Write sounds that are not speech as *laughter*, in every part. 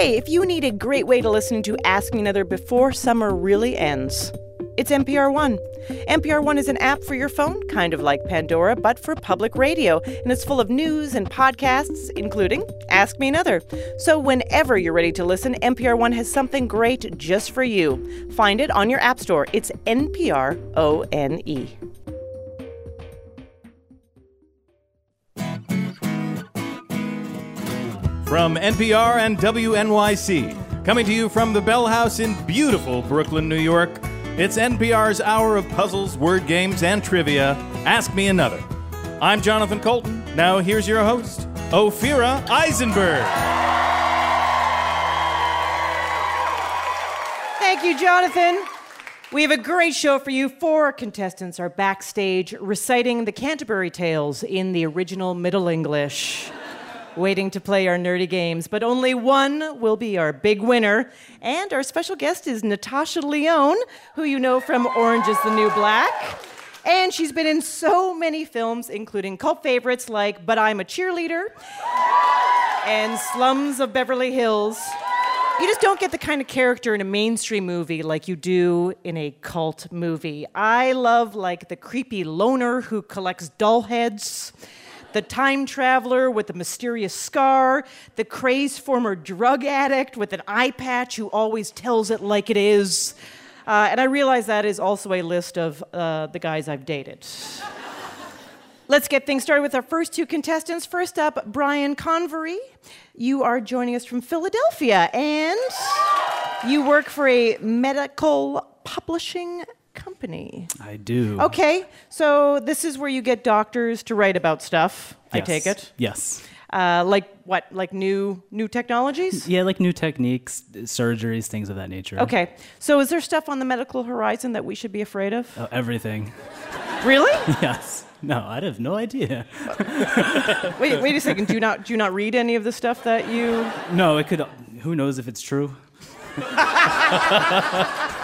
Hey, if you need a great way to listen to Ask Me Another before summer really ends, it's NPR One. NPR One is an app for your phone, kind of like Pandora, but for public radio, and it's full of news and podcasts, including Ask Me Another. So whenever you're ready to listen, NPR One has something great just for you. Find it on your App Store. It's NPR O N E. From NPR and WNYC, coming to you from the Bell House in beautiful Brooklyn, New York, it's NPR's hour of puzzles, word games, and trivia. Ask Me Another. I'm Jonathan Coulton. Now here's your host, Ophira Eisenberg. Thank you, Jonathan. We have a great show for you. Four contestants are backstage reciting the Canterbury Tales in the original Middle English, waiting to play our nerdy games. But only one will be our big winner. And our special guest is Natasha Lyonne, who you know from Orange is the New Black. And she's been in so many films, including cult favorites like But I'm a Cheerleader and Slums of Beverly Hills. You just don't get the kind of character in a mainstream movie like you do in a cult movie. I love like the creepy loner who collects doll heads, the time traveler with a mysterious scar, the crazed former drug addict with an eye patch who always tells it like it is. Uh, and I realize that is also a list of uh, the guys I've dated. Let's get things started with our first two contestants. First up, Brian Convery. You are joining us from Philadelphia, and you work for a medical publishing company. I do. Okay, so this is where you get doctors to write about stuff. I take it. Yes. Uh, like what? Like new new technologies? Yeah, like new techniques, surgeries, things of that nature. Okay, so is there stuff on the medical horizon that we should be afraid of? Oh, everything. Really? *laughs* yes. No, I have no idea. *laughs* wait, wait a second. Do you not do you not read any of the stuff that you? No, it could. Who knows if it's true? *laughs*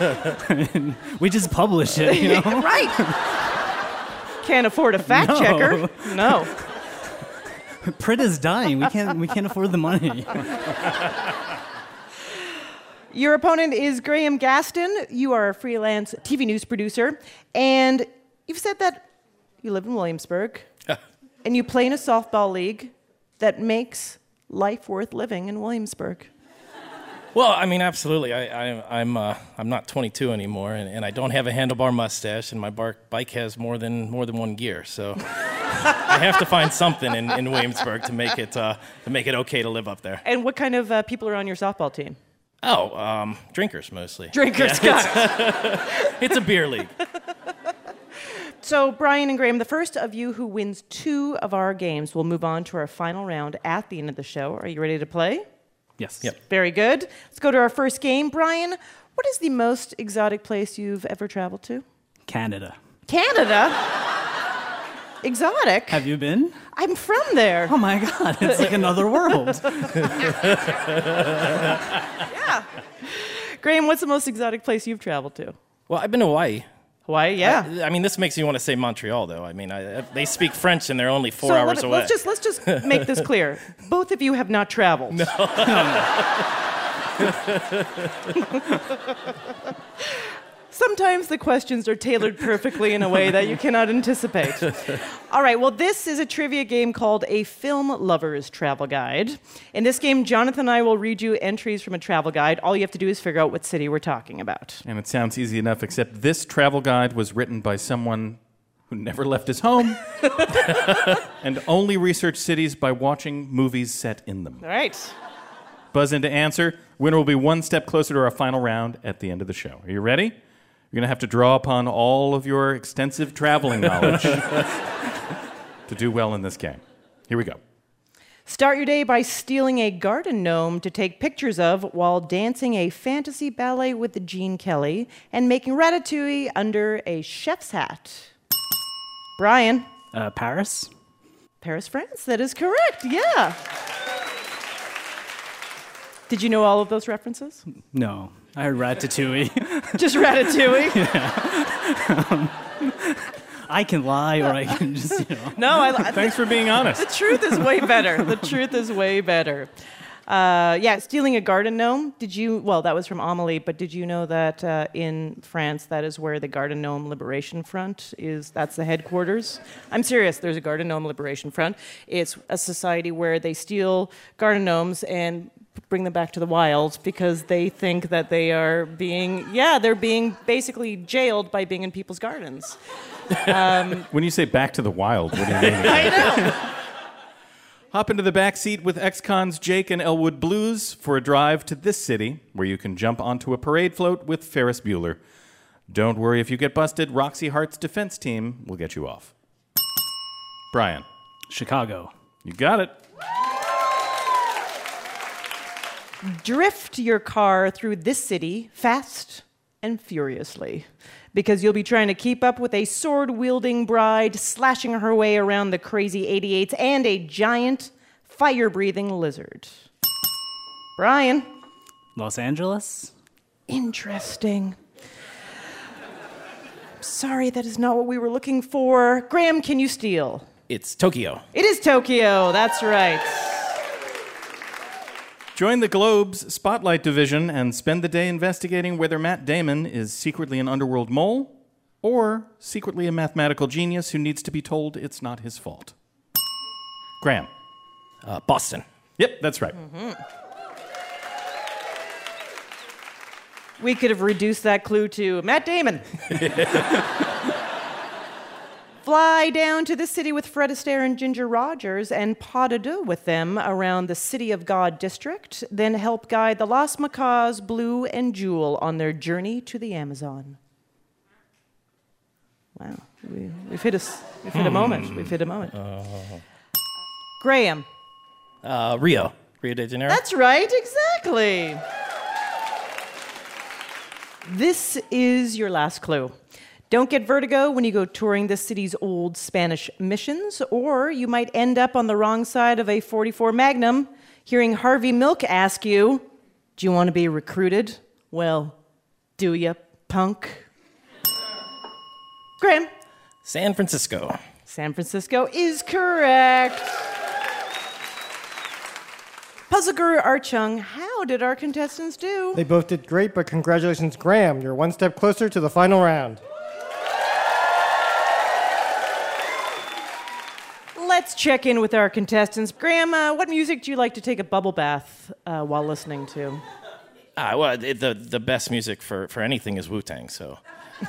*laughs* we just publish it, you know. *laughs* right. Can't afford a fact No. checker. No. *laughs* Print is dying. We can't. We can't afford the money. Your opponent is Graham Gaston. You are a freelance TV news producer, and you've said that you live in Williamsburg, and you play in a softball league that makes life worth living in Williamsburg. Well, I mean, absolutely. I, I, I'm uh, I'm not 22 anymore, and, and I don't have a handlebar mustache, and my bar- bike has more than more than one gear. So *laughs* I have to find something in, in Williamsburg to make it uh, to make it okay to live up there. And what kind of uh, people are on your softball team? Oh, um, drinkers mostly. Drinkers, Yeah, it's, *laughs* it's a beer league. *laughs* So, Brian and Graham, the first of you who wins two of our games will move on to our final round at the end of the show. Are you ready to play? Yes. Yep. Very good. Let's go to our first game. Brian, what is the most exotic place you've ever traveled to? Canada. Canada? exotic? Have you been? I'm from there. Oh my God! It's like another world. *laughs* Yeah. Graham, what's the most exotic place you've traveled to? Well, I've been to Hawaii. Hawaii, yeah. I, I mean, this makes me want to say Montreal, though. I mean, I, they speak French and they're only four so hours let, away. us just let's just make this clear. *laughs* Both of you have not traveled. No. *laughs* *laughs* Sometimes the questions are tailored perfectly in a way that you cannot anticipate. *laughs* All right, well, this is a trivia game called a Film Lover's Travel Guide. In this game, Jonathan and I will read you entries from a travel guide. All you have to do is figure out what city we're talking about. And it sounds easy enough, except this travel guide was written by someone who never left his home *laughs* and only researched cities by watching movies set in them. All right. Buzz in to answer. Winner will be one step closer to our final round at the end of the show. Are you ready? You're going to have to draw upon all of your extensive traveling knowledge *laughs* to do well in this game. Here we go. Start your day by stealing a garden gnome to take pictures of while dancing a fantasy ballet with Gene Kelly and making ratatouille under a chef's hat. Brian, Uh, Paris. Paris, France. That is correct. Yeah. Did you know all of those references? No, I heard Ratatouille. *laughs* Just ratatouille? *laughs* Yeah. I can lie, or I can just, you know. No, I, I Thanks for being honest. The truth is way better. The truth is way better. Uh, yeah, stealing a garden gnome. Did you? Well, that was from Amelie, but did you know that uh, in France, that is where the Garden Gnome Liberation Front is? That's the headquarters. I'm serious. There's a Garden Gnome Liberation Front. It's a society where they steal garden gnomes and bring them back to the wild because they think that they are being, yeah, they're being basically jailed by being in people's gardens. Um, *laughs* when you say back to the wild, what do you mean? *laughs* I know. Hop into the back seat with ex-cons Jake and Elwood Blues for a drive to this city where you can jump onto a parade float with Ferris Bueller. Don't worry if you get busted, Roxy Hart's defense team will get you off. Brian, Chicago. you got it. Drift your car through this city fast and furiously because you'll be trying to keep up with a sword wielding bride slashing her way around the crazy 88s and a giant fire breathing lizard. Brian, Los Angeles. interesting. Sorry, that is not what we were looking for. Graham, can you steal? It's Tokyo. It is Tokyo, that's right. Join the Globe's Spotlight Division and spend the day investigating whether Matt Damon is secretly an underworld mole or secretly a mathematical genius who needs to be told it's not his fault. Graham. Uh, Boston. Yep, that's right. We could have reduced that clue to Matt Damon. *laughs* Fly down to the city with Fred Astaire and Ginger Rogers and pas de deux with them around the City of God district, then help guide the Lost Macaws, Blue, and Jewel on their journey to the Amazon. Wow, we, we've, hit a, s- we've hit a moment. We've hit a moment. Graham. Uh, Rio. Rio de Janeiro. That's right, exactly. This is your last clue. Don't get vertigo when you go touring the city's old Spanish missions, or you might end up on the wrong side of a 44 Magnum hearing Harvey Milk ask you, Do you want to be recruited? Well, do ya, punk? Graham, San Francisco. San Francisco is correct. Puzzle Guru Art Chung, how did our contestants do? They both did great, but congratulations, Graham. You're one step closer to the final round. Let's check in with our contestants. Graham, uh, what music do you like to take a bubble bath uh, while listening to? Ah, well, it, the the best music for, for anything is Wu Tang, so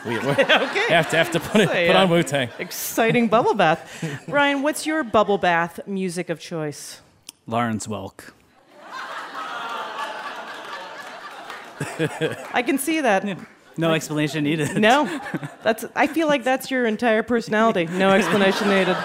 we, we *laughs* have to have to put it Say, put uh, on Wu Tang. Exciting bubble bath. *laughs* Brian, what's your bubble bath music of choice? Lawrence Welk. *laughs* I can see that. No explanation needed. No, that's. I feel like that's your entire personality. No explanation needed.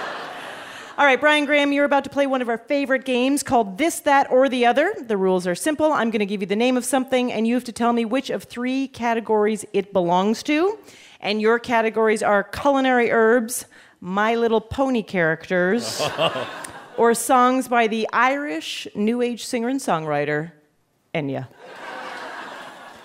All right, Brian Graham, you're about to play one of our favorite games called This, That, or the Other. The rules are simple. I'm going to give you the name of something, and you have to tell me which of three categories it belongs to. And your categories are culinary herbs, My Little Pony characters, *laughs* or songs by the Irish New Age singer and songwriter Enya.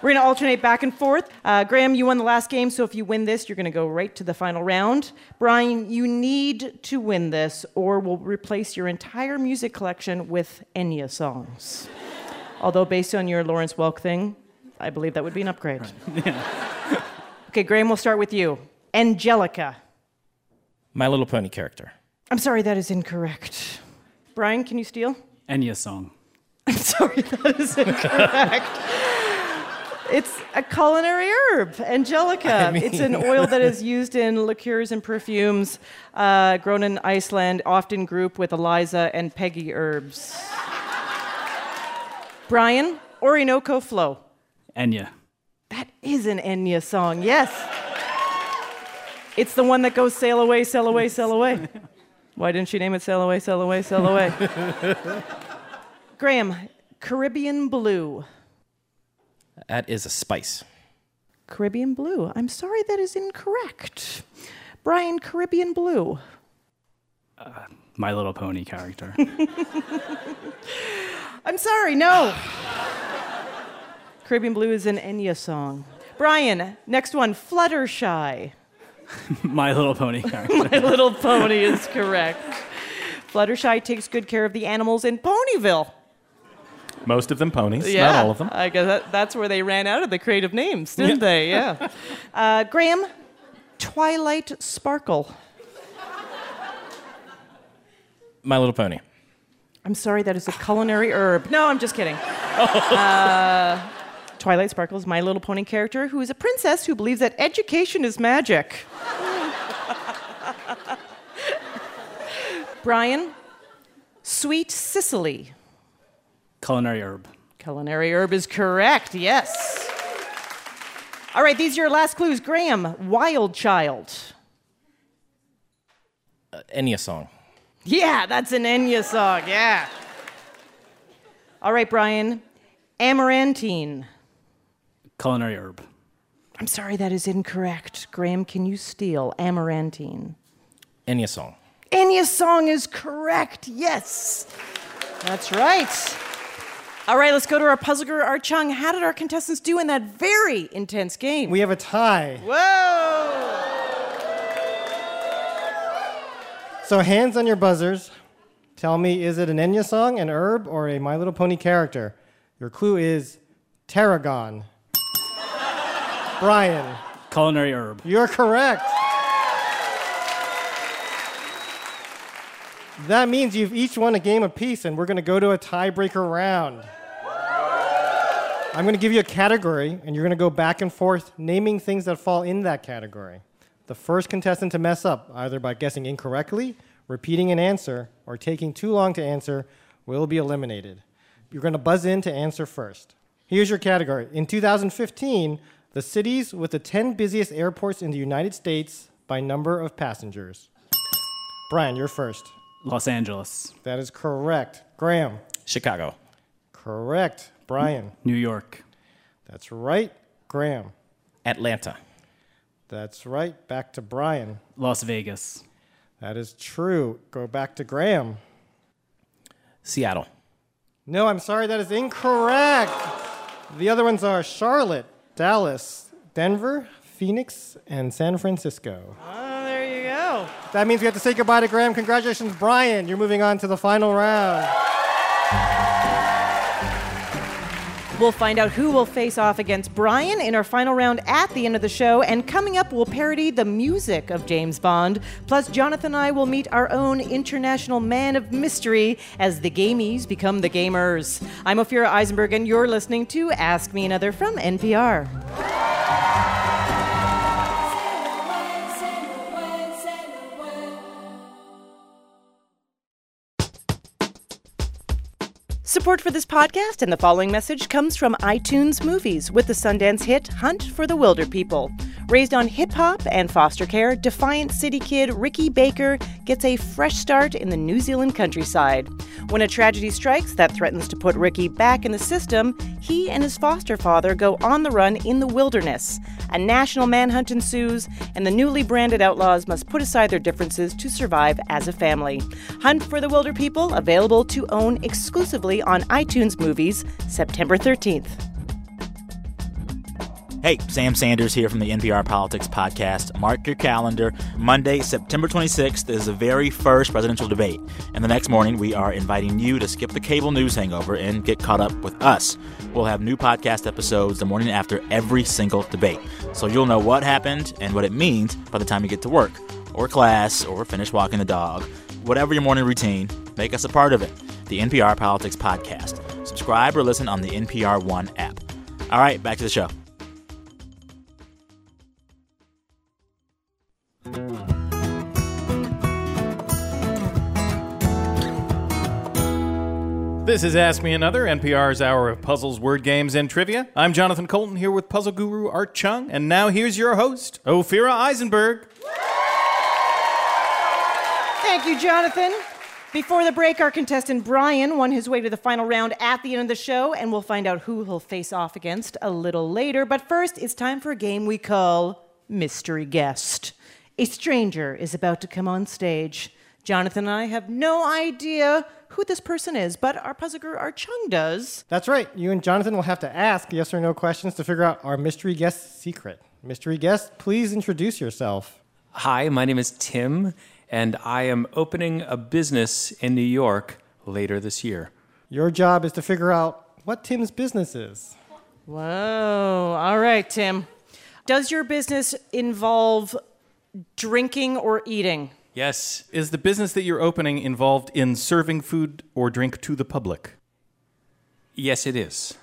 We're going to alternate back and forth. Uh, Graham, you won the last game, so if you win this, you're going to go right to the final round. Brian, you need to win this, or we'll replace your entire music collection with Enya songs. Although, based on your Lawrence Welk thing, I believe that would be an upgrade. *laughs* *laughs* okay, Graham, we'll start with you. Angelica. My Little Pony character. I'm sorry, that is incorrect. Brian, can you steal? Enya song. *laughs* I'm sorry, that is incorrect. It's a culinary herb, Angelica. *laughs* it's an oil that is used in liqueurs and perfumes, uh, grown in Iceland, often grouped with Eliza and Peggy herbs. Brian, Orinoco Flow. Enya. That is an Enya song, yes. It's the one that goes sail away, sail away, sail away. Why didn't she name it sail away, sail away, sail away? *laughs* Graham, Caribbean Blue. That is a spice. Caribbean Blue. I'm sorry, that is incorrect. Brian, Caribbean Blue. Uh, My Little Pony character. *laughs* I'm sorry, no. *sighs* Caribbean Blue is an Enya song. Brian, next one, Fluttershy. *laughs* My Little Pony *laughs* character. My Little Pony is correct. Fluttershy takes good care of the animals in Ponyville. Most of them ponies, not all of them. I guess that, that's where they ran out of the creative names, didn't they? Yeah. *laughs* uh, Graham, Twilight Sparkle. My Little Pony. I'm sorry, that is a culinary herb. No, I'm just kidding. *laughs* Uh, Twilight Sparkle is My Little Pony character who is a princess who believes that education is magic. *laughs* Brian, Sweet Cicely. Culinary herb. Culinary herb is correct, yes. All right, these are your last clues. Graham, Wild Child. Uh, Enya song. Yeah, that's an Enya song, yeah. All right, Brian, Amarantine. Culinary herb. I'm sorry, that is incorrect. Graham, can you steal Amarantine? Enya song. Enya song is correct, yes. That's right. All right, let's go to our puzzle guru, Art Chung. How did our contestants do in that very intense game? We have a tie. Whoa! So hands on your buzzers. Tell me, is it an Enya song, an herb, or a My Little Pony character? Your clue is tarragon. Brian, Culinary herb. you're correct. That means you've each won a game apiece, and we're going to go to a tiebreaker round. I'm going to give you a category, and you're going to go back and forth naming things that fall in that category. The first contestant to mess up, either by guessing incorrectly, repeating an answer, or taking too long to answer, will be eliminated. You're going to buzz in to answer first. Here's your category. In 2015, the cities with the 10 busiest airports in the United States by number of passengers. Brian, you're first. Los Angeles. That is correct. Graham, Chicago. correct. Brian, New York. that's right. Graham, Atlanta. that's right. Back to Brian. Las Vegas. That is true. Go back to Graham. Seattle. No, I'm sorry, that is incorrect. The other ones are Charlotte, Dallas, Denver, Phoenix, and San Francisco. Oh, there you go. That means we have to say goodbye to Graham. Congratulations, Brian. You're moving on to the final round. We'll find out who will face off against Brian in our final round at the end of the show. And coming up, we'll parody the music of James Bond. Plus, Jonathan and I will meet our own international man of mystery as the gamies become the gamers. I'm Ophira Eisenberg, and you're listening to Ask Me Another from NPR. Support for this podcast and the following message comes from iTunes Movies with the Sundance hit Hunt for the Wilderpeople. Raised on hip hop and foster care, Defiant City kid Ricky Baker gets a fresh start in the New Zealand countryside. When a tragedy strikes that threatens to put Ricky back in the system, he and his foster father go on the run in the wilderness. A national manhunt ensues, and the newly branded outlaws must put aside their differences to survive as a family. Hunt for the Wilderpeople, available to own exclusively on iTunes Movies September 13th. Hey, Sam Sanders here from the NPR Politics Podcast. Mark your calendar. Monday, September 26th is the very first presidential debate. And the next morning, we are inviting you to skip the cable news hangover and get caught up with us. We'll have new podcast episodes the morning after every single debate. So you'll know what happened and what it means by the time you get to work, or class, or finish walking the dog. Whatever your morning routine, make us a part of it. The NPR Politics Podcast. Subscribe or listen on the NPR One app. All right, back to the show. This is Ask Me Another, NPR's hour of puzzles, word games, and trivia. I'm Jonathan Coulton here with puzzle guru Art Chung, and now here's your host, Ophira Eisenberg. Thank you, Jonathan. Before the break, our contestant Brian won his way to the final round at the end of the show, and we'll find out who he'll face off against a little later. But first, it's time for a game we call Mystery Guest. A stranger is about to come on stage. Jonathan and I have no idea who this person is, but our puzzle guru, Art Chung, does. That's right. You and Jonathan will have to ask yes or no questions to figure out our mystery guest's secret. Mystery guest, please introduce yourself. Hi, my name is Tim, and I am opening a business in New York later this year. Your job is to figure out what Tim's business is. Whoa. All right, Tim. Does your business involve drinking or eating? Yes. Is the business that you're opening involved in serving food or drink to the public? Yes, it is.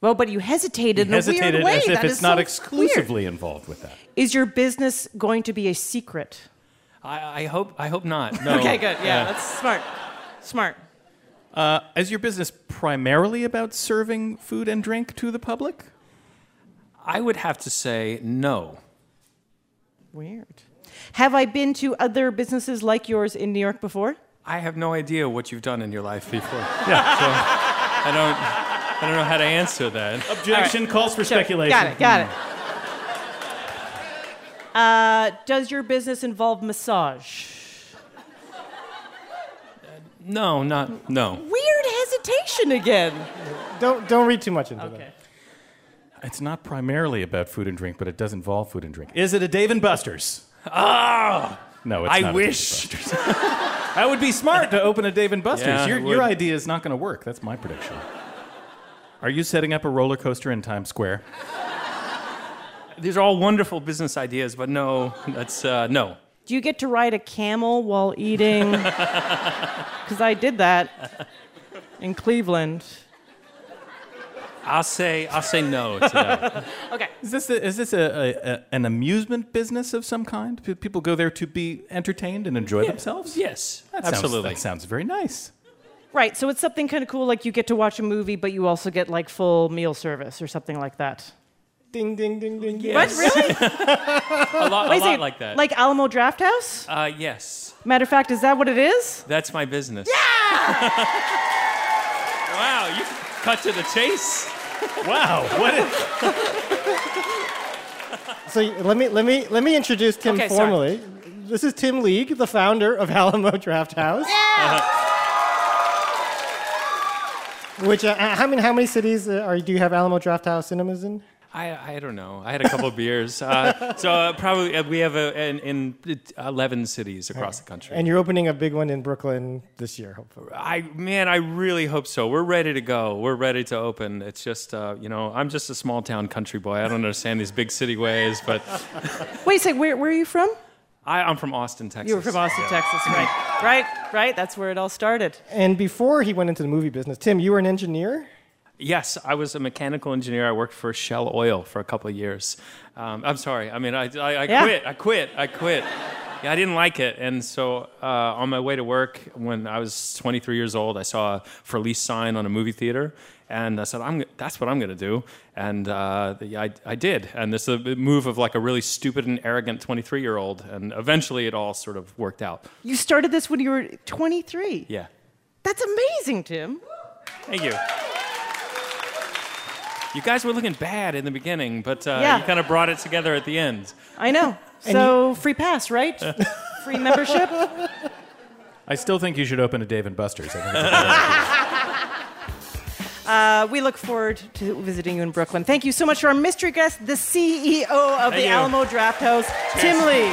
Well, but you hesitated in Hesitated a weird way. as if That it's is not so exclusively involved with that. Is your business going to be a secret? I, I hope. I hope not. No. *laughs* Okay, good. Yeah, that's smart. Smart. Uh, is your business primarily about serving food and drink to the public? I would have to say no. Weird. Have I been to other businesses like yours in New York before? I have no idea what you've done in your life before. *laughs* Yeah. So I don't. I don't know how to answer that. Objection calls for speculation. Got it. Got it. Uh, does your business involve massage? No, not no. Weird hesitation again. Don't don't read too much into Okay. that. It's not primarily about food and drink, but it does involve food and drink. Is it a Dave and Buster's? Ah! No, it's I not. wish. and Buster's. *laughs* that would be smart to open a Dave and Buster's. Yeah, your, your idea is not going to work. That's my prediction. Are you setting up a roller coaster in Times Square? These are all wonderful business ideas, but no, that's uh, no. Do you get to ride a camel while eating? *laughs* Because I did that in Cleveland. I'll say I'll say no to that. *laughs* Okay. Is this a, is this a, a, a, an amusement business of some kind? P- People go there to be entertained and enjoy themselves. yes, That sounds- absolutely. that sounds very nice. Right, so it's something kind of cool, like you get to watch a movie, but you also get like full meal service or something like that. Ding ding ding ding. ding. What, really? *laughs* a lot, a lot say, like that. Like Alamo Draft House? uh, yes, Matter of fact, is that what it is? that's my business. Yeah. *laughs* wow, you cut to the chase. *laughs* Wow. What is, *laughs* So let me let me let me introduce Tim Okay, sorry. formally. This is Tim League, the founder of Alamo Draft House. Yeah. Which uh, how many how many cities uh, are do you have Alamo Draft House cinemas in? I, I don't know. I had a couple of beers. Uh, *laughs* so uh, probably uh, we have a, in, in 11 cities across the country. And you're opening a big one in Brooklyn this year, hopefully. I man, I really hope so. We're ready to go. We're ready to open. It's just uh, you know, I'm just a small town country boy. I don't understand these big city ways, but *laughs* Wait a second, where, where are you from? I, I'm from Austin, Texas. You were from Austin, Yeah. Texas, right? Right, right. That's where it all started. And before he went into the movie business, Tim, you were an engineer. Yes, I was a mechanical engineer. I worked for Shell Oil for a couple of years. Um, I'm sorry. I mean, I, I, I Yeah. quit. I quit. I quit. Yeah, I didn't like it. And so uh, on my way to work, when I was 23 years old, I saw a for lease sign on a movie theater. And I said, I'm, that's what I'm going to do. And uh, the- I, I did. And this is a move of like a really stupid and arrogant 23 year old. And eventually it all sort of worked out. You started this when you were 23. Yeah. That's amazing, Tim. Thank you. You guys were looking bad in the beginning, but uh, Yeah. you kind of brought it together at the end. I know. So free pass, right? *laughs* free membership. I still think you should open a Dave and Buster's. I think it's a good *laughs* idea. Uh, we look forward to visiting you in Brooklyn. Thank you so much to our mystery guest, the CEO of the you. Alamo Draft House, Tim Lee.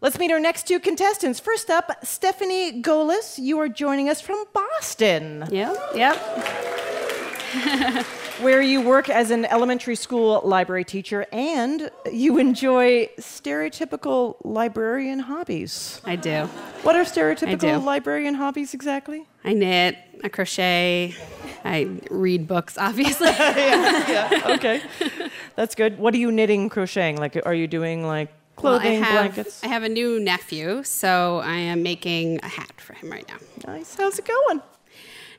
Let's meet our next two contestants. First up, Stephanie Golis. You are joining us from Boston, Yep, yep. *laughs* where you work as an elementary school library teacher and you enjoy stereotypical librarian hobbies. I do. What are stereotypical librarian hobbies exactly? I knit, I crochet, I read books, obviously. *laughs* yeah, Yeah. Okay. That's good. What are you knitting, crocheting? Like, are you doing like Well, I have, blankets? I have a new nephew, so I am making a hat for him right now. Nice. How's it going?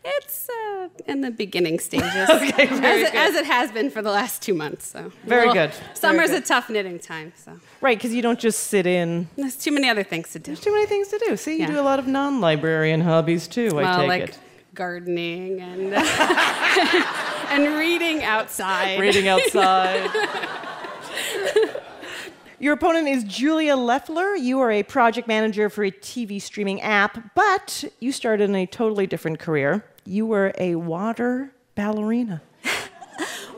It's uh, in the beginning *laughs* stages, Okay, very as, it, good. as it has been for the last two months. So Very Well, good. Very Summer's good. a tough knitting time, so Right, because you don't just sit in. there's too many other things to do. There's too many things to do. See, you Yeah. do a lot of non-librarian hobbies too. I well, take like it. gardening and *laughs* and reading outside. Reading outside. *laughs* Your opponent is Julia Leffler. You are a project manager for a TV streaming app, but you started in a totally different career. You were a water ballerina. *laughs*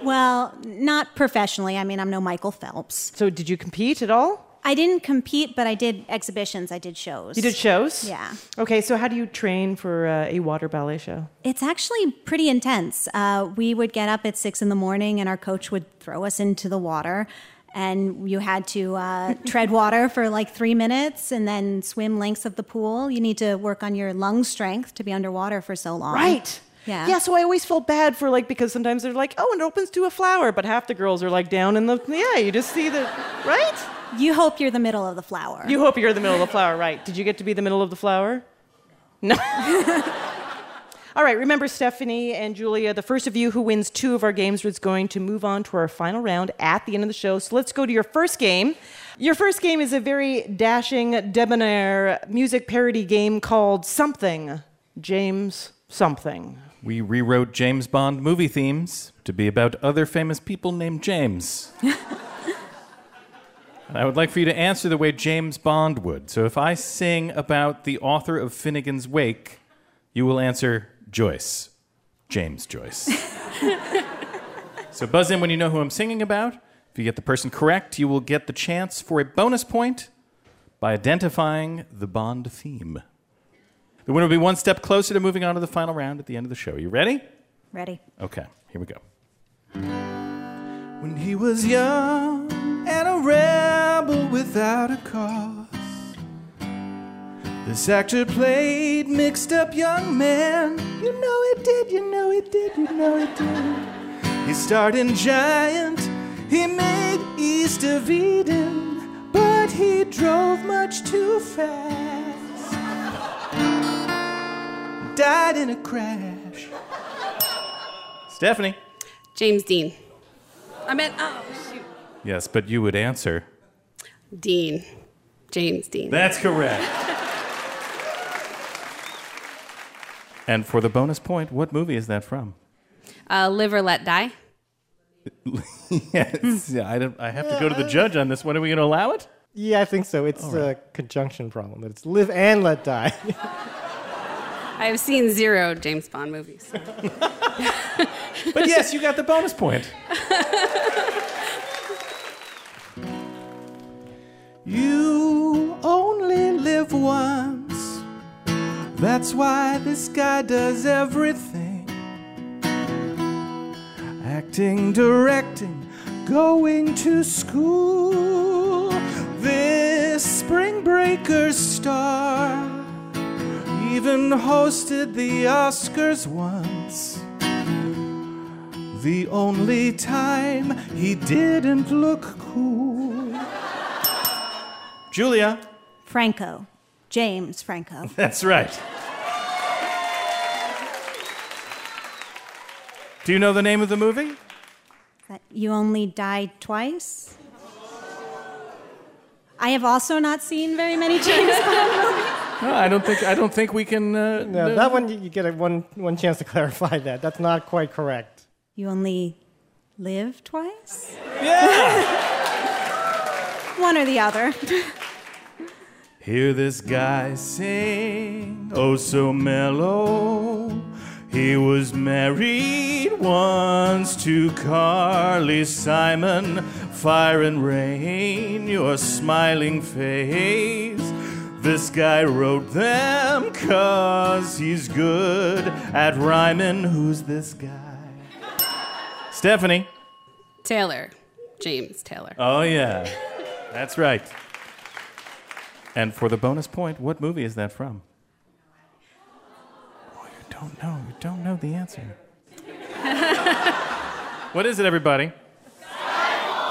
Well, not professionally. I mean, I'm no Michael Phelps. So, did you compete at all? I didn't compete, but I did exhibitions. I did shows. You did shows? Yeah. Okay, so how do you train for uh, a water ballet show? It's actually pretty intense. Uh, we would get up at six in the morning, and our coach would throw us into the water. And you had to uh, *laughs* tread water for like three minutes and then swim lengths of the pool. You need to work on your lung strength to be underwater for so long. Right. Yeah. Yeah, so I always feel bad for like because sometimes they're like, oh, and it opens to a flower, but half the girls are like down in the yeah, you just see the right? You hope you're the middle of the flower. You hope you're the middle of the flower, right? Did you get to be the middle of the flower? No. *laughs* All right, remember Stephanie and Julia, the first of you who wins two of our games is going to move on to our final round at the end of the show. So let's go to your first game. Your first game is a very dashing, debonair music parody game called Something. James Something. We rewrote James Bond movie themes to be about other famous people named James. *laughs* and I would like for you to answer the way James Bond would. So if I sing about the author of Finnegan's Wake, you will answer Joyce. James Joyce. *laughs* so buzz in when you know who I'm singing about. If you get the person correct, you will get the chance for a bonus point by identifying the Bond theme. The winner will be one step closer to moving on to the final round at the end of the show. Are You ready? Ready? Okay, here we go. When he was young and a rebel without a cause, this actor played mixed up young man. You know it did, you know it did, you know it did. He starred in Giant, he made East of Eden, but he drove much too fast. Died in a crash. Stephanie. James Dean. I meant, oh, shoot. Yes, but you would answer. Dean. James Dean. That's correct. And for the bonus point, what movie is that from? Uh, Live or Let Die. *laughs* yes, yeah, I, don't- I have to go to the judge on this one. Are we going to allow it? Yeah, I think so. It's a conjunction problem. It's live and let die. *laughs* I have seen zero James Bond movies. *laughs* But yes, you got the bonus point. you only live once. That's why this guy does everything acting, directing, going to school. This spring breaker star even hosted the Oscars once. The only time he didn't look cool. Julia. Franco. James Franco. *laughs* That's right. Do you know the name of the movie? That you only die twice? I have also not seen very many James Bond *laughs* movies. No, I don't think I don't think we can. Uh, no, that one you you get a one one chance to *laughs* clarify that. That's not quite correct. You only live twice? Yeah. One or the other. Hear this guy sing, oh so mellow. He was married once to Carly Simon. Fire and rain, your smiling face. This guy wrote them cause he's good at rhyming. Who's this guy? Stephanie. Taylor. James Taylor. Oh, yeah. That's right. And for the bonus point, what movie is that from? Oh, you don't know. You don't know the answer. *laughs* what is it, everybody?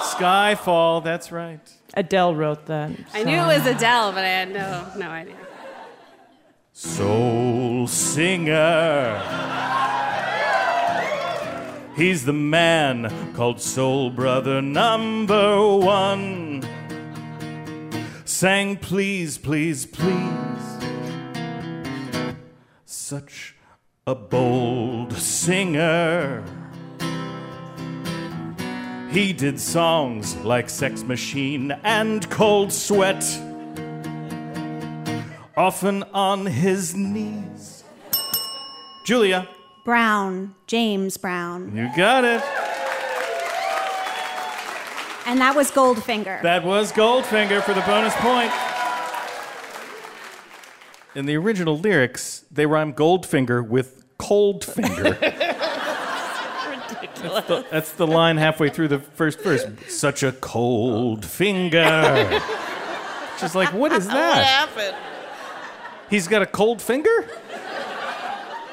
Skyfall, that's right. Adele wrote that. I knew it was Adele, but I had no no idea. Soul singer. He's the man called Soul Brother Number One. Sang Please, Please, Please. Such a bold singer. He did songs like Sex Machine and Cold Sweat often on his knees. Julia, Brown. James Brown. you got it. And that was Goldfinger. That was Goldfinger for the bonus point. In the original lyrics, they rhyme Goldfinger with Cold Finger. *laughs* That's the, that's the line halfway through the first verse. Such a cold finger. Just like, what is *laughs* that? What happened? He's got a cold finger?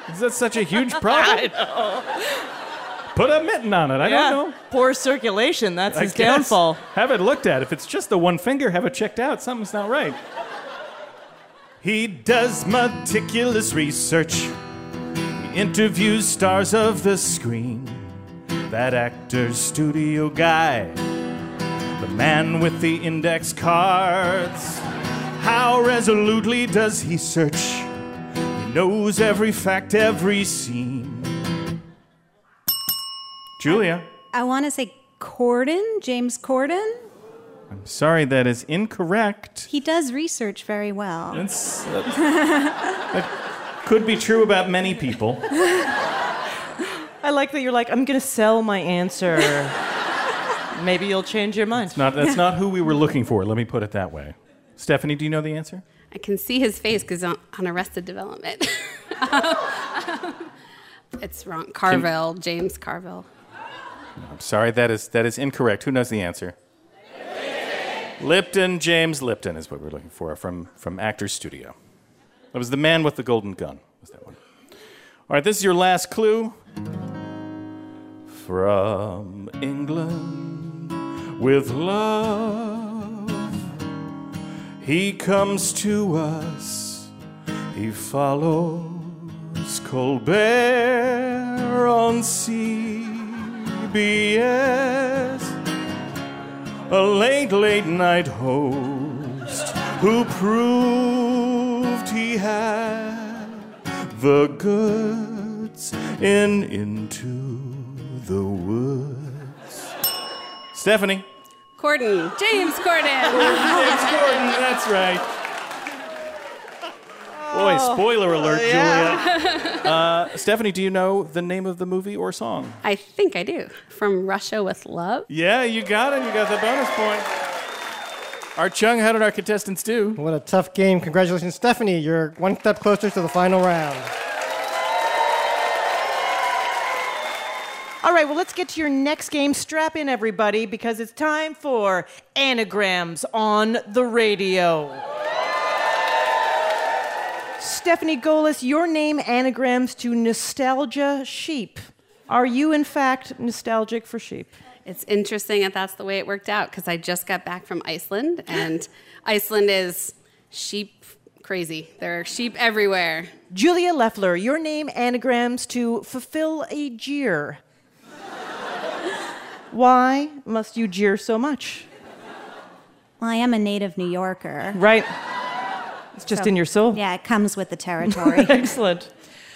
Is that such a huge *laughs* problem? Put a mitten on it. I Yeah. don't know. Poor circulation. That's I his guess. downfall. Have it looked at. If it's just the one finger, have it checked out. Something's not right. He does meticulous research. He interviews stars of the screen. That actor's studio guy. The man with the index cards. How resolutely does he search? He knows every fact, every scene. Julia. I want to say Corden, James Corden. I'm sorry, that is incorrect. He does research very well. That's, that, that could be true about many people. I like that you're like, I'm going to sell my answer. Maybe you'll change your mind. Not, that's not who we were looking for, let me put it that way. Stephanie, do you know the answer? I can see his face because on, on Arrested Development. *laughs* it's wrong. Carville, James Carville. I'm sorry, that is, that is incorrect. Who knows the answer? Lipton, James Lipton is what we're looking for from, from Actors Studio. That was the man with the golden gun. Was that one? All right, this is your last clue. From England with love, he comes to us. He follows Colbert on CBS a late, late night host who proved he had the goods in Into the Woods. Stephanie. Corden, James Corden. *laughs* James Corden, that's right. Boy, spoiler alert, Julia. *laughs* Uh, Stephanie, do you know the name of the movie or song? I think I do. From Russia with Love. Yeah, you got it. You got the bonus point. Art Chung, how did our contestants do? What a tough game. Congratulations, Stephanie. You're one step closer to the final round. All right, well, let's get to your next game. Strap in, everybody, because it's time for Anagrams on the Radio. Stephanie Golis, your name anagrams to nostalgia sheep. Are you, in fact, nostalgic for sheep? It's interesting that that's the way it worked out because I just got back from Iceland and *laughs* Iceland is sheep crazy. There are sheep everywhere. Julia Leffler, your name anagrams to fulfill a jeer. *laughs* Why must you jeer so much? Well, I am a native New Yorker. Right? It's just So- in your soul. Yeah, it comes with the *laughs* territory. Excellent.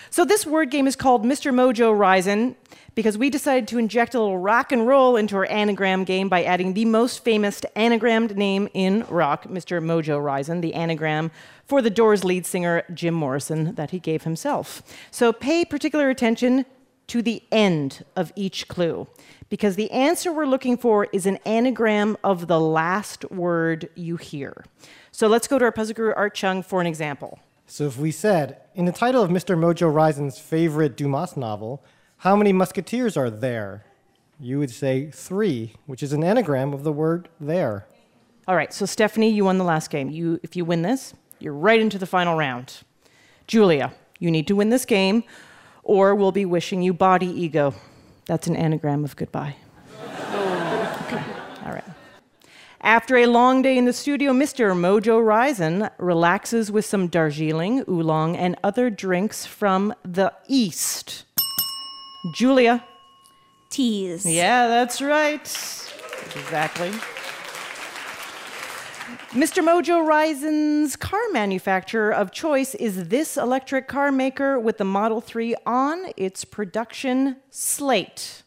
So this word game is called Mr. Mojo Rising because we decided to inject a little rock and roll into our anagram game by adding the most famous anagrammed name in rock, Mr. Mojo Rising, the anagram for the Doors lead singer Jim Morrison that he gave himself. So pay particular attention to the end of each clue because the answer we're looking for is an anagram of the last word you hear. So let's go to our puzzle guru Art Chung for an example. So if we said, in the title of Mr. Mojo Rison's favorite Dumas novel, how many musketeers are there? You would say three, which is an anagram of the word there. All right, so Stephanie, you won the last game. You, if you win this, you're right into the final round. Julia, you need to win this game, or we'll be wishing you body ego. That's an anagram of goodbye. Okay, all right. After a long day in the studio, Mr. Mojo Risen relaxes with some Darjeeling, oolong, and other drinks from the East. Julia. Teas. Yeah, that's right. Exactly. Mr. Mojo Risen's car manufacturer of choice is this electric car maker with the Model 3 on its production slate.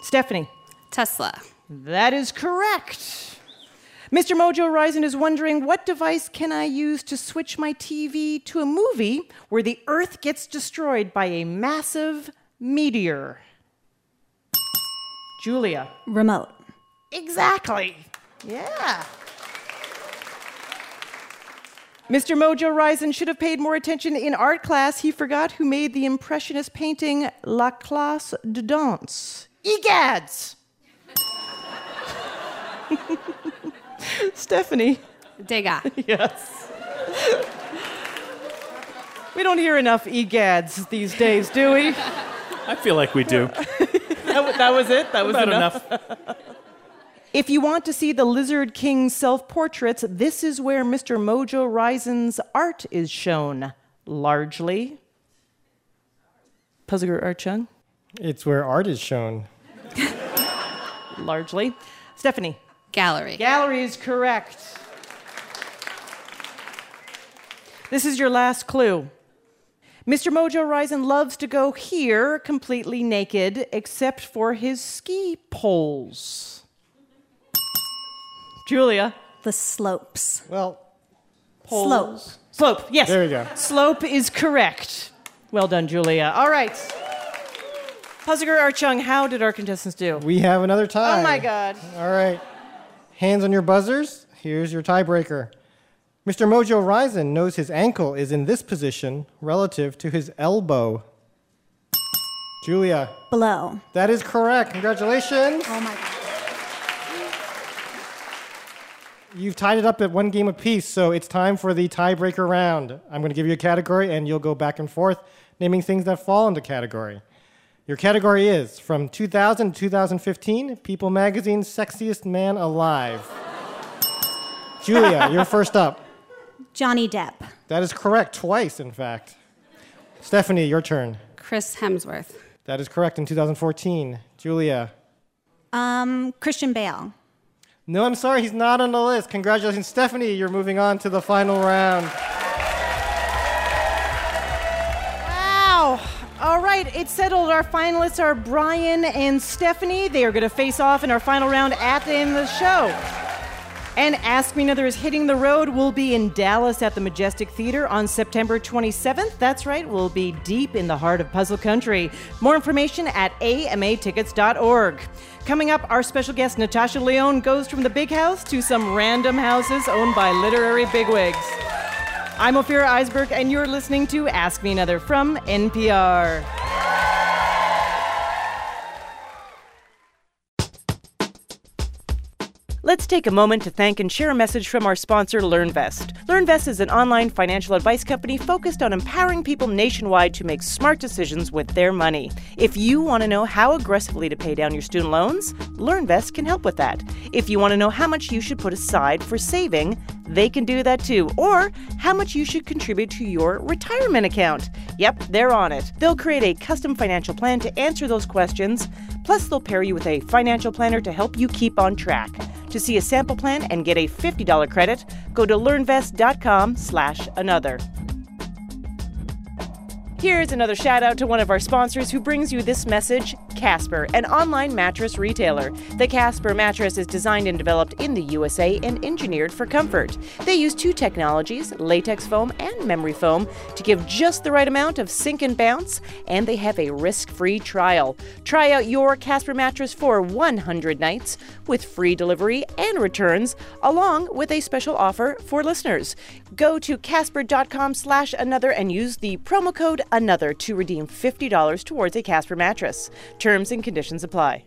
Stephanie. Tesla. That is correct. Mr. Mojo Risen is wondering what device can I use to switch my TV to a movie where the Earth gets destroyed by a massive meteor? Julia. Remote. Exactly. Yeah. Mr. Mojo Risen should have paid more attention in art class. He forgot who made the impressionist painting La Classe de Danse. Egads! *laughs* Stephanie. Degas. *laughs* Yes. we don't hear enough egads these days, do we? I feel like we do. *laughs* that, wa- that was it. That was About enough. If you want to see the Lizard King's self portraits, this is where Mr. Mojo Risin's art is shown, largely. Puzzler Art Chung, It's where art is shown. largely. Stephanie. Gallery. Gallery is correct. This is your last clue. Mr. Mojo Risin loves to go here completely naked, except for his ski poles. Julia. The slopes. Well, poles. Slope. Slope, yes. There we go. Slope is correct. Well done, Julia. All right. Puzzler Art Chung, how did our contestants do? we have another tie. Oh my God. All right. Hands on your buzzers. Here's your tiebreaker. Mr. Mojo Risin knows his ankle is in this position relative to his elbow. Julia, Below. that is correct. Congratulations. Oh my God. You've tied it up at one game apiece, so it's time for the tiebreaker round. I'm going to give you a category, and you'll go back and forth naming things that fall into category. Your category is from 2000 to 2015, People Magazine's Sexiest Man Alive. *laughs* Julia, you're first up. Johnny Depp. That is correct, twice, in fact. Stephanie, your turn. Chris Hemsworth. That is correct in 2014. Julia. Um, Christian Bale. No, I'm sorry, he's not on the list. Congratulations, Stephanie. You're moving on to the final round. All right, it's settled. Our finalists are Brian and Stephanie. They are going to face off in our final round at the end of the show. And Ask Me Another is hitting the road. We'll be in Dallas at the Majestic Theater on September 27th. That's right, we'll be deep in the heart of puzzle country. More information at amatickets.org. Coming up, our special guest Natasha Lyonne goes from the big house to some random houses owned by literary bigwigs. I'm Ophira Eisenberg, and you're listening to Ask Me Another from NPR. Let's take a moment to thank and share a message from our sponsor, LearnVest. LearnVest is an online financial advice company focused on empowering people nationwide to make smart decisions with their money. If you want to know how aggressively to pay down your student loans, LearnVest can help with that. If you want to know how much you should put aside for saving, they can do that too. Or how much you should contribute to your retirement account. Yep, they're on it. They'll create a custom financial plan to answer those questions. Plus, they'll pair you with a financial planner to help you keep on track. To see a sample plan and get a $50 credit, go to learnvest.com slash another. Here's another shout out to one of our sponsors who brings you this message Casper, an online mattress retailer. The Casper mattress is designed and developed in the USA and engineered for comfort. They use two technologies, latex foam and memory foam, to give just the right amount of sink and bounce, and they have a risk free trial. Try out your Casper mattress for 100 nights with free delivery and returns, along with a special offer for listeners. Go to casper.com slash another and use the promo code another to redeem $50 towards a Casper mattress. Terms and conditions apply.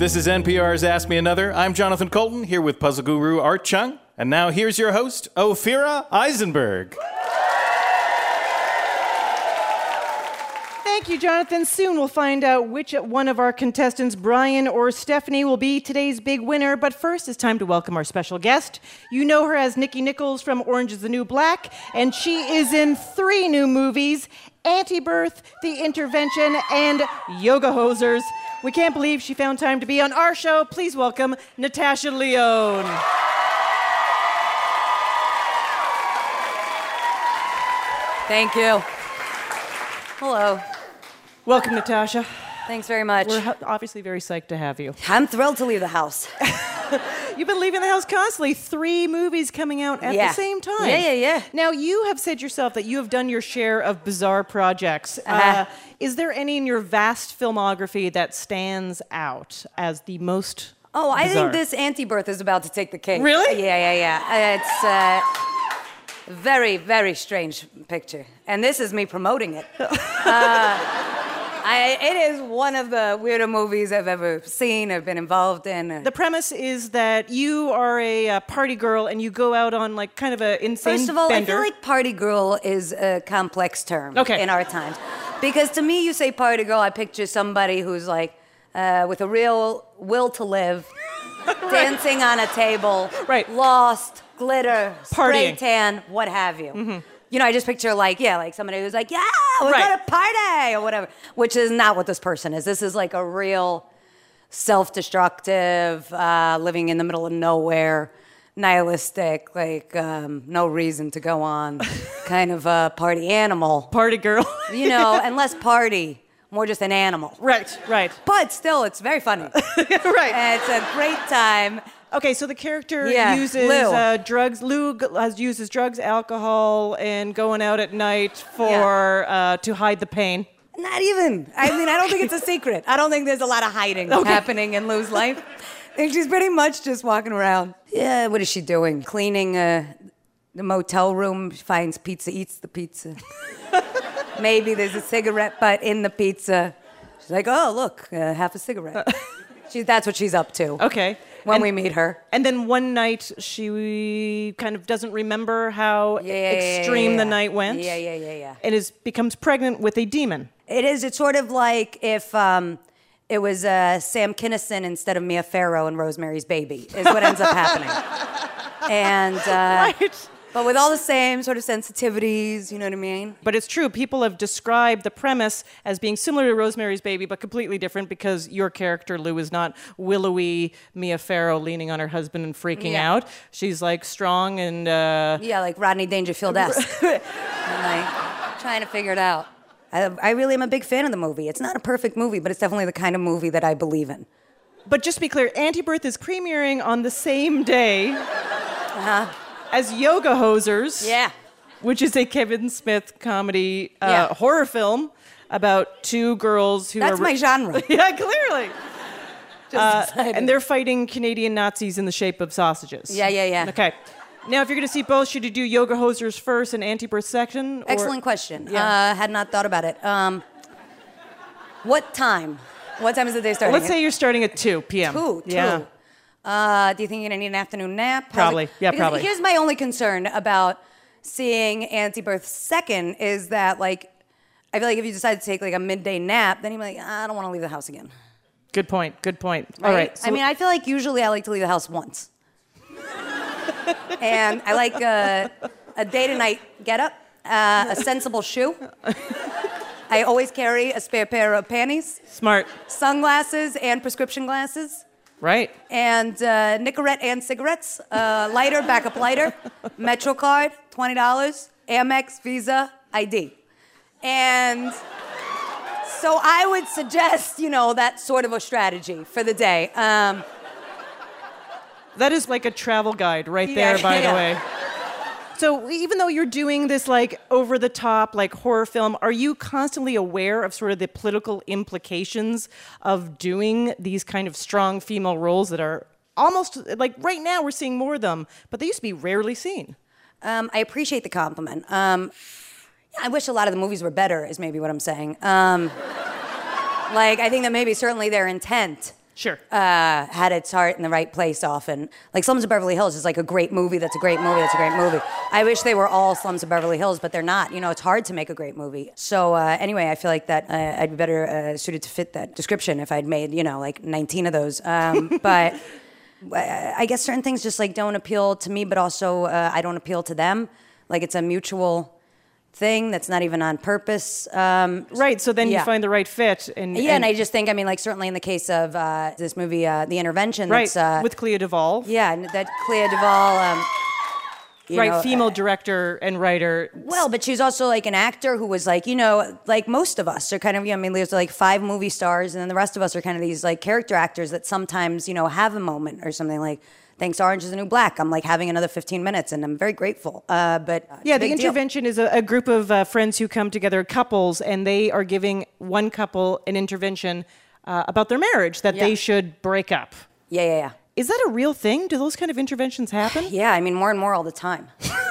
This is NPR's Ask Me Another. I'm Jonathan Coulton here with puzzle guru Art Chung. And now here's your host, Ophira Eisenberg. Thank you, Jonathan. Soon we'll find out which one of our contestants, Brian or Stephanie, will be today's big winner. But first, it's time to welcome our special guest. You know her as Nicky Nichols from Orange is the New Black, and she is in three new movies Anti Birth, The Intervention, and Yoga Hosers. We can't believe she found time to be on our show. Please welcome Natasha Lyonne. Thank you. Hello. Welcome, Natasha. Thanks very much. We're obviously very psyched to have you. I'm thrilled to leave the house. *laughs* You've been leaving the house constantly. Three movies coming out at Yeah. the same time. Yeah, yeah, yeah. Now, you have said yourself that you have done your share of bizarre projects. Uh-huh. Uh, is there any in your vast filmography that stands out as the most Oh, I bizarre? think this anti-birth is about to take the cake. Really? Yeah, yeah, yeah. Uh, It's a very, very strange picture, and this is me promoting it. *laughs* Uh, I, it is one of the weirder movies I've ever seen. I've been involved in. The premise is that you are a uh, party girl and you go out on like kind of a insane First of all, bender. I feel like party girl is a complex term Okay. in our times. Because to me, you say party girl, I picture somebody who's like uh, with a real will to live, *laughs* dancing on a table, Right. lost, glitter, spray tan, what have you. You know, I just picture like, yeah, like somebody who's like, yeah, we're Right. gonna party or whatever, which is not what this person is. This is like a real self-destructive, uh, living in the middle of nowhere, nihilistic, like um, no reason to go on, *laughs* kind of a party animal. party girl. You know, *laughs* and less party, more just an animal. right, right, But still, it's very funny. *laughs* right. And it's a great time. Okay, so the character Yeah, uses Lou. Uh, drugs. Lou g- has uses drugs, alcohol, and going out at night for uh, to hide the pain. Not even. I mean, I don't think it's a secret. I don't think there's a lot of hiding *laughs* happening in Lou's life. I think she's pretty much just walking around. Yeah, what is she doing? Cleaning uh, the motel room. Finds pizza, eats the pizza. *laughs* Maybe there's a cigarette butt in the pizza. She's like, oh, look, uh, half a cigarette. *laughs* she, that's what she's up to Okay. When and, we meet her. and then one night she kind of doesn't remember how Yeah, yeah, yeah, extreme yeah, the night went. Yeah, yeah, yeah, yeah. And is becomes pregnant with a demon. It is. It's sort of like if um, it was uh, Sam Kinison instead of Mia Farrow in Rosemary's Baby, is what ends up happening. *laughs* And uh, Right. But with all the same sort of sensitivities, you know what I mean? But it's true. People have described the premise as being similar to Rosemary's Baby, but completely different because your character, Lou, is not willowy Mia Farrow leaning on her husband and freaking Yeah. out. She's like strong and uh, Yeah, like Rodney Dangerfield esque. *laughs* like trying to figure it out. I, I really am a big fan of the movie. It's not a perfect movie, but it's definitely the kind of movie that I believe in. But just to be clear, Anti Birth is premiering on the same day as Yoga Hosers. Yeah. which is a Kevin Smith comedy uh, Yeah. horror film about two girls who That's are. my genre. *laughs* yeah, clearly. *laughs* Uh, and they're fighting Canadian Nazis in the shape of sausages. Yeah, yeah, yeah. Okay. Now, if you're going to see both, should you do Yoga Hosers first and Anti Birth second? or- Excellent question. Yeah. Uh, had not thought about it. Um, what time? What time is the day starting? Let's say you're starting at 2 p.m. Two, two. Yeah. Uh, do you think you're gonna need an afternoon nap? How's it- Probably. Yeah, probably. Here's my only concern about seeing Anti-Birth second is that like I feel like if you decide to take like a midday nap, then you're like, I don't want to leave the house again. Good point. Good point. All right. I mean, I feel like usually I like to leave the house once, and I like uh, a day to night get up, uh, a sensible shoe. I always carry a spare pair of panties, smart. sunglasses, and prescription glasses. Right. and uh, Nicorette and cigarettes, uh, lighter, backup lighter, *laughs* Metro card, twenty dollars, Amex, Visa, ID, and so I would suggest, you know, that sort of a strategy for the day. Um, That is like a travel guide right Yeah, there, by the way. So even though you're doing this like over the top like horror film, are you constantly aware of sort of the political implications of doing these kind of strong female roles that are almost like right now we're seeing more of them, but they used to be rarely seen. um, I appreciate the compliment. Um, yeah, I wish a lot of the movies were better, is maybe what I'm saying. Um, *laughs* like, I think that maybe certainly their intent Sure. uh, had its heart in the right place often. Like Slums of Beverly Hills is like a great movie. That's a great movie. That's a great movie. I wish they were all Slums of Beverly Hills, but they're not. You know, it's hard to make a great movie. So uh, anyway, I feel like that uh, I'd be better uh, suited to fit that description if I'd made you know like 19 of those. Um, *laughs* but uh, I guess certain things just like don't appeal to me, but also uh, I don't appeal to them. Like it's a mutual thing that's not even on purpose. Um, right. So then yeah. you find the right fit and yeah, and, I just think, I mean, like certainly in the case of uh, this movie, uh, The Intervention, right that's, uh, with Clea Duvall. yeah, and that Clea Duvall. Um, you right, know, female uh, director and writer. well, but she's also like an actor who was like, you know, like most of us are kind of, you know, I mean, there's like five movie stars, and then the rest of us are kind of these like character actors that sometimes, you know, have a moment or something like, thanks Orange is the New Black. I'm like having another 15 minutes, and I'm very grateful. Uh, but uh, Yeah, the big deal. intervention is a, a group of uh, friends who come together, couples, and they are giving one couple an intervention uh, about their marriage that they should break up. Yeah, yeah, yeah. Is that a real thing? Do those kind of interventions happen? *sighs* Yeah, I mean, more and more all the time. *laughs*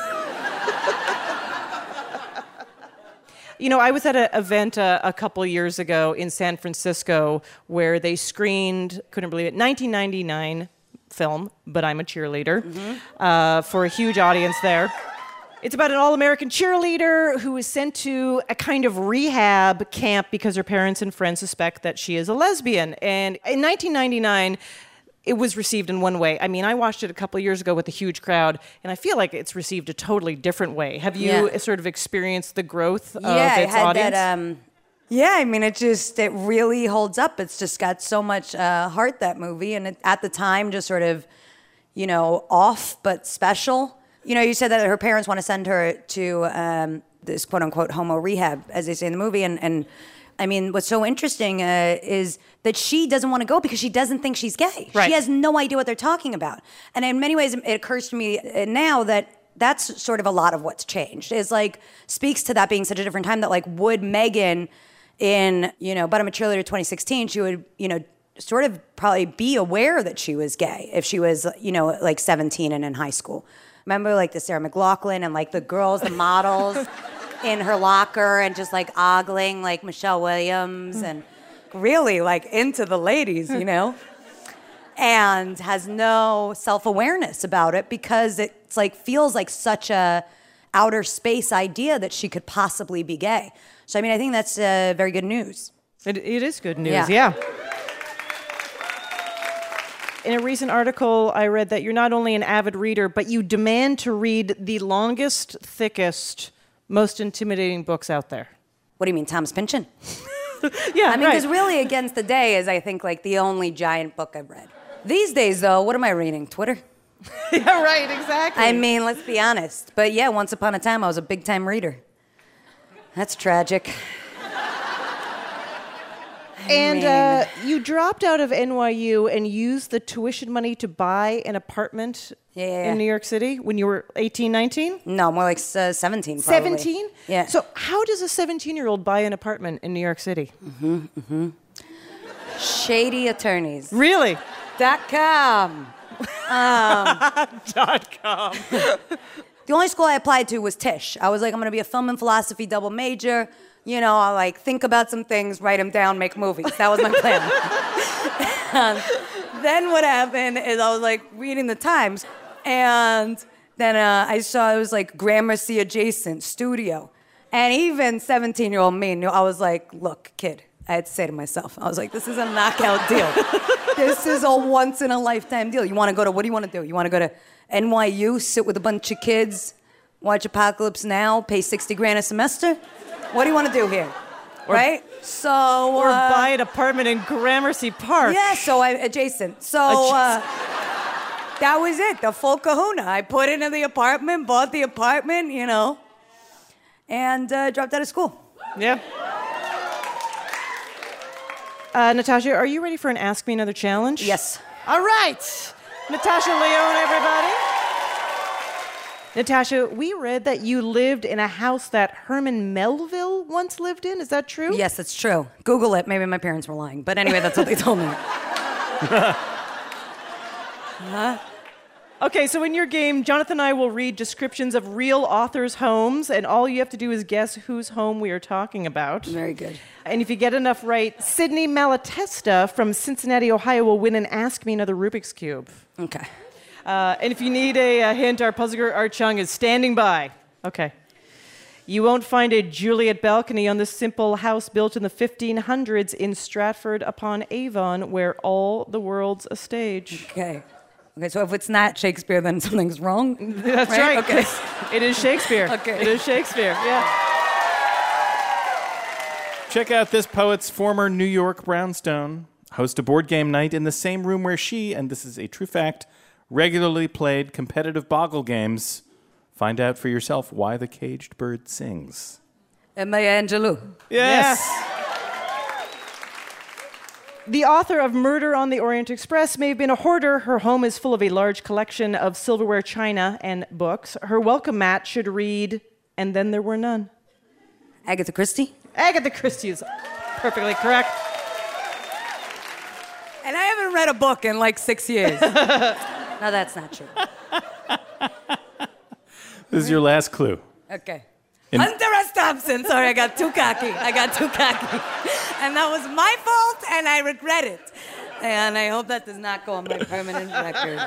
You know, I was at an event uh, a couple years ago in San Francisco where they screened, couldn't believe it, 1999 film, but I'm a cheerleader, uh, for a huge audience there. It's about an all American cheerleader who is sent to a kind of rehab camp because her parents and friends suspect that she is a lesbian. And in 1999, it was received in one way. I mean, I watched it a couple years ago with a huge crowd, and I feel like it's received a totally different way. Have you Yeah. sort of experienced the growth of yeah, I its had audience? that. Um, yeah, I mean, it just it really holds up. It's just got so much uh, heart that movie, and it, at the time, just sort of, you know, off but special. You know, you said that her parents want to send her to um, this quote unquote homo rehab, as they say in the movie, and and. I mean, what's so interesting uh, is that she doesn't want to go because she doesn't think she's gay. Right. She has no idea what they're talking about. And in many ways, it occurs to me uh, now that that's sort of a lot of what's changed. Is like speaks to that being such a different time. That like would Megan in you know, but I'm a cheerleader 2016. She would you know sort of probably be aware that she was gay if she was you know like 17 and in high school. Remember like the Sarah McLachlan and like the girls, the models *laughs* in her locker and just like ogling like Michelle Williams mm. and really like into the ladies, you know? *laughs* and has no self-awareness about it because it's like feels like such a outer space idea that she could possibly be gay. So I mean, I think that's uh, very good news. It, it is good news, Yeah. yeah. In a recent article, I read that you're not only an avid reader, but you demand to read the longest, thickest, most intimidating books out there. What do you mean, Thomas Pynchon? *laughs* Yeah, I mean, right. because really, Against the Day is, I think, like the only giant book I've read. These days, though, what am I reading? Twitter? *laughs* yeah, right, exactly. I mean, let's be honest. But yeah, once upon a time, I was a big time reader. That's tragic. and uh, you dropped out of NYU and used the tuition money to buy an apartment Yeah, in New York City when you were 18, 19? No, more like uh, 17, probably. 17? Yeah. So, how does a 17 year old buy an apartment in New York City? Mhm. Mhm. Shady attorneys. Really? Dot com. *laughs* Dot com. *laughs* The only school I applied to was Tisch. I was like, I'm gonna be a film and philosophy double major. You know, I'll like think about some things, write them down, make movies. That was my plan. and *laughs* then what happened is I was like reading the Times, and then uh, I saw it was like Gramercy adjacent studio, and even 17 year old me knew. I was like, look, kid. I had to say to myself, I was like, this is a knockout deal. this is a once in a lifetime deal. You want to go to, what do you want to do? You want to go to NYU, sit with a bunch of kids, watch Apocalypse Now, pay 60 grand a semester? What do you want to do here? right? So, Or uh, buy an apartment in Gramercy Park. yeah, so I adjacent. So uh, that was it, the full kahuna. I put into the apartment, bought the apartment, you know, and uh, dropped out of school. Yeah. Uh, Natasha, are you ready for an Ask Me Another challenge? Yes. All right. Natasha Lyonne, everybody. Natasha, we read that you lived in a house that Herman Melville once lived in. Is that true? Yes, that's true. Google it. Maybe my parents were lying, but anyway, that's what they told me. *laughs* Okay, so in your game, Jonathan and I will read descriptions of real authors' homes, and all you have to do is guess whose home we are talking about. Very good. And if you get enough right, Sydney Malatesta from Cincinnati, Ohio will win an Ask Me Another Rubik's Cube. Okay. Uh, and if you need a, a hint, our puzzler Art Chung is standing by. Okay. You won't find a Juliet balcony on this simple house built in the 1500s in Stratford upon Avon, where all the world's a stage. Okay. Okay, so if it's not Shakespeare, then *laughs* something's wrong. That's right. Okay. *laughs* It is Shakespeare. Okay. It is Shakespeare. Yeah. Check out this poet's former New York brownstone. Host a board game night in the same room where she, and this is a true fact, regularly played competitive boggle games Find out for yourself why the caged bird sings. Maya Angelou. Yes. The author of Murder on the Orient Express may have been a hoarder. Her home is full of a large collection of silverware, china, and books. Her welcome mat should read, And Then There Were None. Agatha Christie. Agatha Christie is perfectly correct. And I haven't read a book in like six years. *laughs* no, that's not true. This is your last clue. Okay. In- Hunter S. Thompson. Sorry, I got too cocky. I got too cocky. And that was my fault, and I regret it. And I hope that does not go on my permanent record.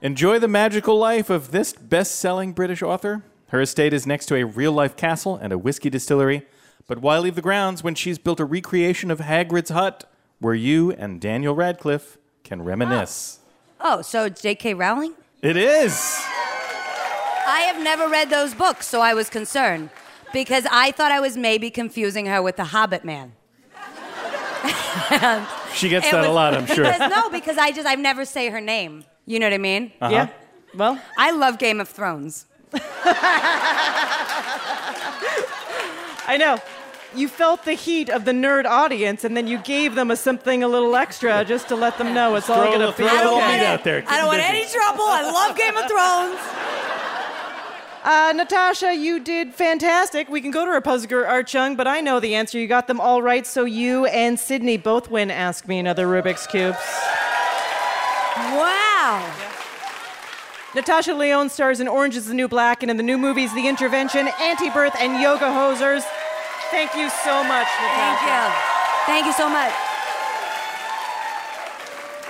Enjoy the magical life of this best selling British author. Her estate is next to a real life castle and a whiskey distillery. But why leave the grounds when she's built a recreation of Hagrid's hut where you and Daniel Radcliffe can reminisce? Oh, oh so it's J.K. Rowling? It is. I have never read those books, so I was concerned because I thought I was maybe confusing her with the Hobbit man. And She gets it that a lot, I'm sure. *laughs* Because, no, because I just I've never say her name. You know what I mean? Uh-huh. Yeah. Well, I love Game of Thrones. *laughs* I know. You felt the heat of the nerd audience, and then you gave them a something a little extra just to let them know it's all Throw a going to little- be throw a little okay. meat out there. Keep I don't want any trouble. I love Game of Thrones. Uh, Natasha, you did fantastic. We can go to our Puzzler Art Chung, but I know the answer. You got them all right, so you and Sydney both win Ask Me Another Rubik's Cubes. Wow. Natasha Lyonne stars in Orange is the New Black and in the new movies The Intervention, Anti Birth, and Yoga Hosers. Thank you so much, Natasha. Thank you. Thank you so much.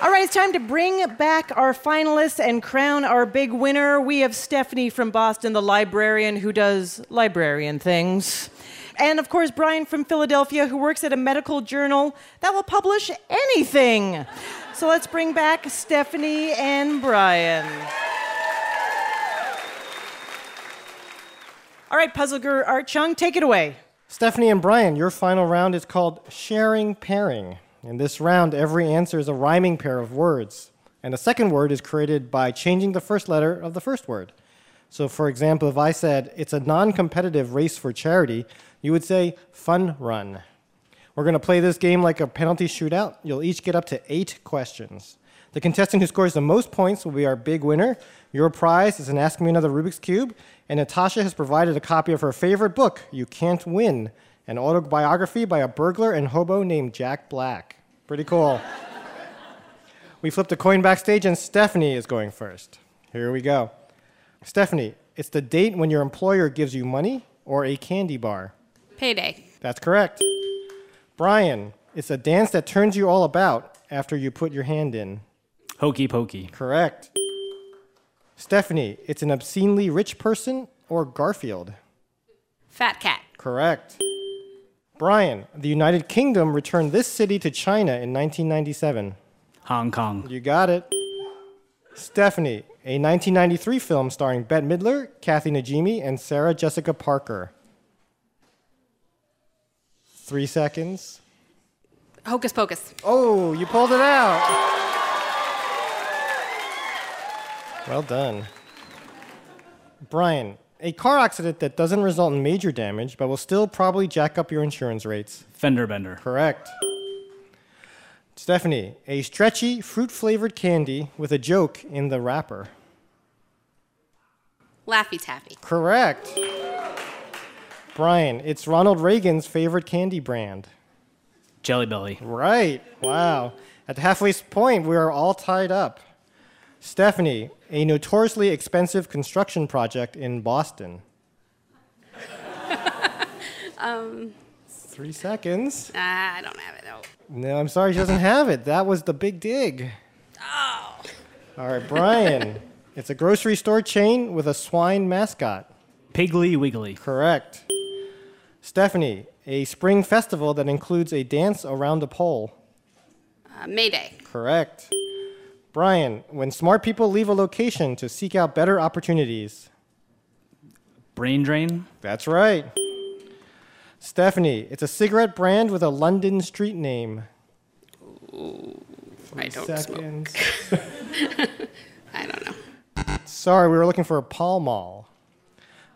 All right, it's time to bring back our finalists and crown our big winner. We have Stephanie from Boston, the librarian who does librarian things. And of course, Brian from Philadelphia, who works at a medical journal that will publish anything. So let's bring back Stephanie and Brian. All right, Puzzler Art Chung, take it away. Stephanie and Brian, your final round is called sharing pairing. In this round, every answer is a rhyming pair of words. And the second word is created by changing the first letter of the first word. So, for example, if I said it's a non competitive race for charity, you would say fun run. We're going to play this game like a penalty shootout. You'll each get up to eight questions. The contestant who scores the most points will be our big winner. Your prize is an Ask Me Another Rubik's Cube, and Natasha has provided a copy of her favorite book, You Can't Win, an autobiography by a burglar and hobo named Jack Black. Pretty cool. we flipped a coin backstage, and Stephanie is going first. Here we go. Stephanie, it's the date when your employer gives you money or a candy bar. Payday. That's correct. Brian, it's a dance that turns you all about after you put your hand in. Hokey pokey. Correct. Stephanie, it's an obscenely rich person or Garfield. Fat cat. Correct. Brian, the United Kingdom returned this city to China in 1997. Hong Kong. You got it. Stephanie, a 1993 film starring Bette Midler, Kathy Najimy, and Sarah Jessica Parker. Three seconds. Hocus pocus. Oh, you pulled it out. Well done. Brian, a car accident that doesn't result in major damage but will still probably jack up your insurance rates. Fender bender. Correct. Stephanie, a stretchy, fruit flavored candy with a joke in the wrapper. Laffy taffy. Correct. Brian, it's Ronald Reagan's favorite candy brand. Jelly belly. Right. Wow. At the halfway point, we are all tied up. Stephanie, a notoriously expensive construction project in Boston. *laughs* Um, Three seconds. ah, I don't have it though. No, I'm sorry, she doesn't have it. That was the big dig. Oh. All right, Brian. *laughs* it's a grocery store chain with a swine mascot. Piggly Wiggly. Correct. Stephanie, a spring festival that includes a dance around a pole. Uh, Mayday. Correct. Brian, when smart people leave a location to seek out better opportunities. Brain drain. That's right. Stephanie, it's a cigarette brand with a London street name. I don't Seconds. smoke. *laughs* I don't know. Sorry, we were looking for a Pall Mall.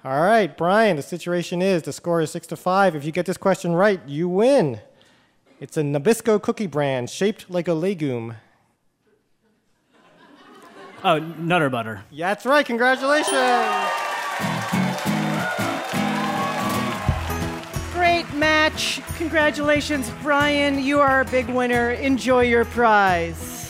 All right, Brian, the situation is the score is six to five. If you get this question right, you win. It's a Nabisco cookie brand shaped like a legume. Oh, Nutter Butter. Yeah, that's right. Congratulations. Great match. Congratulations, Brian. You are a big winner. Enjoy your prize.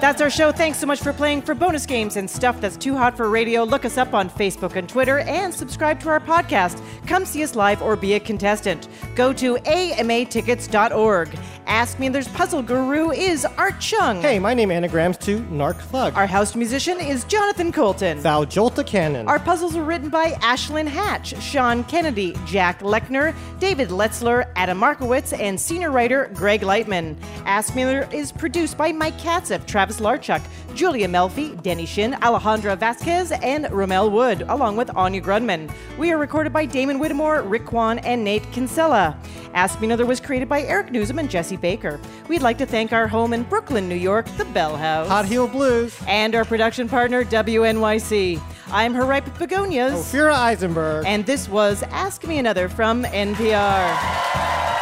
That's our show. Thanks so much for playing. For bonus games and stuff that's too hot for radio, look us up on Facebook and Twitter and subscribe to our podcast. Come see us live or be a contestant. Go to amatickets.org. Ask Me There's Puzzle Guru is Art Chung. Hey, my name anagrams to Narc Thug. Our house musician is Jonathan Coulton. Val Jolta Cannon. Our puzzles are written by Ashlyn Hatch, Sean Kennedy, Jack Lechner, David Letzler, Adam Markowitz, and senior writer Greg Lightman. Ask Me is produced by Mike Katzeff, Travis Larchuk, Julia Melfi, Denny Shin, Alejandra Vasquez, and Romel Wood, along with Anya Grundmann. We are recorded by Damon Whittemore, Rick Kwan, and Nate Kinsella. Ask Me Another was created by Eric Nuzum and Jesse Baker. We'd like to thank our home in Brooklyn, New York, the Bell House. Hot Heel Blues. And our production partner, WNYC. I'm her ripe begonias. Ophira Eisenberg. And this was Ask Me Another from NPR.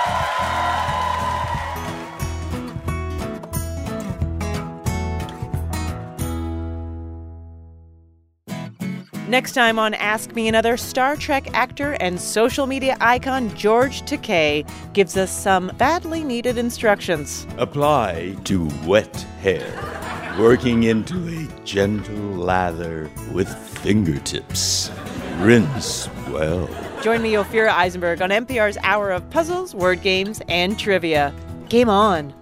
Next time on Ask Me Another, Star Trek actor and social media icon George Takei gives us some badly needed instructions. Apply to wet hair, working into a gentle lather with fingertips. Rinse well. Join me, Ophira Eisenberg, on NPR's Hour of Puzzles, Word Games, and Trivia. Game on.